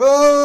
Oh!